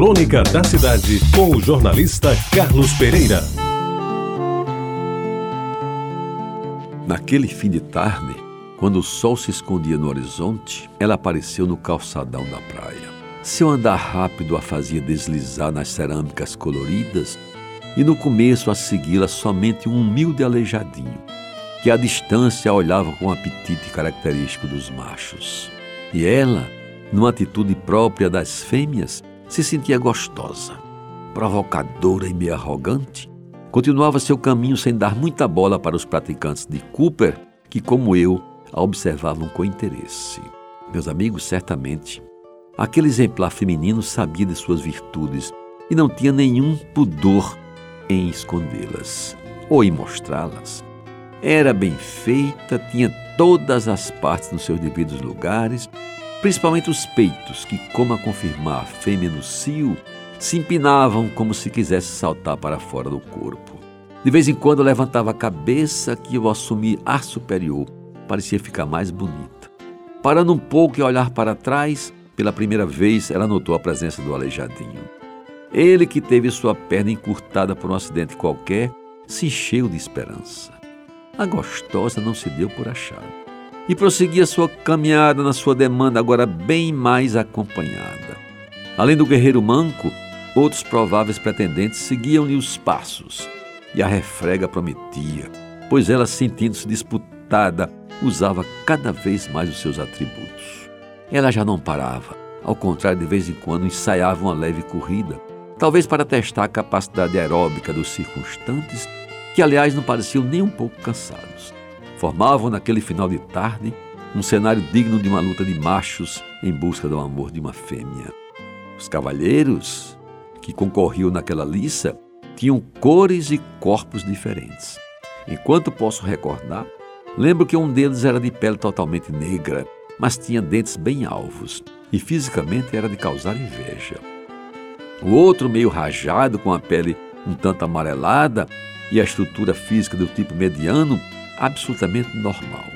Crônica da Cidade, com o jornalista Carlos Pereira. Naquele fim de tarde, quando o sol se escondia no horizonte, ela apareceu no calçadão da praia. Seu andar rápido a fazia deslizar nas cerâmicas coloridas e no começo a segui-la somente um humilde aleijadinho, que à distância olhava com o apetite característico dos machos. E ela, numa atitude própria das fêmeas, se sentia gostosa, provocadora e meio arrogante. Continuava seu caminho sem dar muita bola para os praticantes de Cooper, que, como eu, a observavam com interesse. Meus amigos, certamente, aquele exemplar feminino sabia de suas virtudes e não tinha nenhum pudor em escondê-las ou em mostrá-las. Era bem feita, tinha todas as partes nos seus devidos lugares principalmente os peitos, que, como a confirmar a fêmea no cio, se empinavam como se quisesse saltar para fora do corpo. De vez em quando levantava a cabeça que, ao assumir ar superior, parecia ficar mais bonita. Parando um pouco e olhar para trás, pela primeira vez ela notou a presença do aleijadinho. Ele, que teve sua perna encurtada por um acidente qualquer, se encheu de esperança. A gostosa não se deu por achado e prosseguia sua caminhada na sua demanda, agora bem mais acompanhada. Além do guerreiro manco, outros prováveis pretendentes seguiam-lhe os passos, e a refrega prometia, pois ela, sentindo-se disputada, usava cada vez mais os seus atributos. Ela já não parava, ao contrário, de vez em quando ensaiava uma leve corrida, talvez para testar a capacidade aeróbica dos circunstantes, que aliás não pareciam nem um pouco cansados formavam naquele final de tarde um cenário digno de uma luta de machos em busca do amor de uma fêmea. Os cavalheiros que concorriam naquela liça tinham cores e corpos diferentes. Enquanto posso recordar, lembro que um deles era de pele totalmente negra, mas tinha dentes bem alvos e fisicamente era de causar inveja. O outro, meio rajado, com a pele um tanto amarelada e a estrutura física do tipo mediano, absolutamente normal.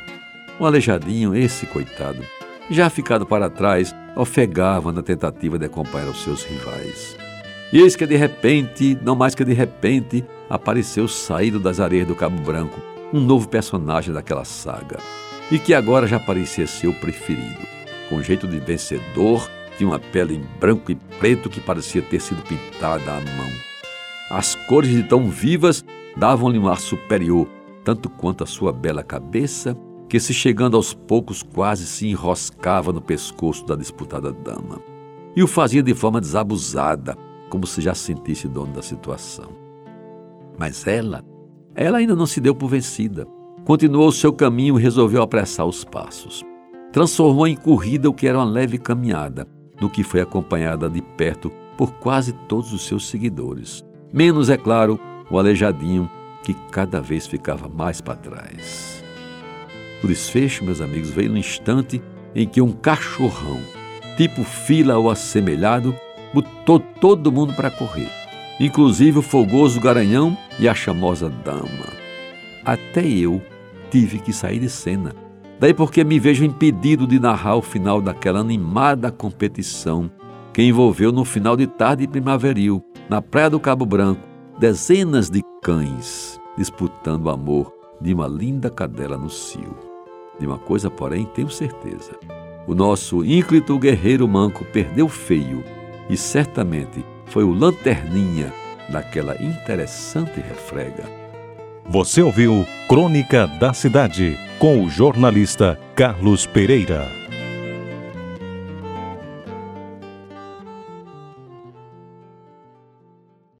O aleijadinho, esse coitado, já ficado para trás, ofegava na tentativa de acompanhar os seus rivais. E eis que de repente, não mais que de repente, apareceu saído das areias do Cabo Branco um novo personagem daquela saga, e que agora já parecia ser o preferido. Com jeito de vencedor, tinha uma pele em branco e preto que parecia ter sido pintada à mão. As cores de tão vivas davam-lhe um ar superior tanto quanto a sua bela cabeça, que se chegando aos poucos quase se enroscava no pescoço da disputada dama. E o fazia de forma desabusada, como se já sentisse dono da situação. Mas ela, ela ainda não se deu por vencida. Continuou o seu caminho e resolveu apressar os passos. Transformou em corrida o que era uma leve caminhada, no que foi acompanhada de perto por quase todos os seus seguidores. Menos, é claro, o aleijadinho que cada vez ficava mais para trás. O desfecho, meus amigos, veio no instante em que um cachorrão, tipo fila ou assemelhado, botou todo mundo para correr, inclusive o fogoso garanhão e a chamosa dama. Até eu tive que sair de cena. Daí porque me vejo impedido de narrar o final daquela animada competição que envolveu no final de tarde primaveril, na praia do Cabo Branco, dezenas de cães disputando o amor de uma linda cadela no cio. De uma coisa, porém, tenho certeza: o nosso ínclito guerreiro manco perdeu feio e certamente foi o lanterninha daquela interessante refrega. Você ouviu Crônica da Cidade com o jornalista Carlos Pereira.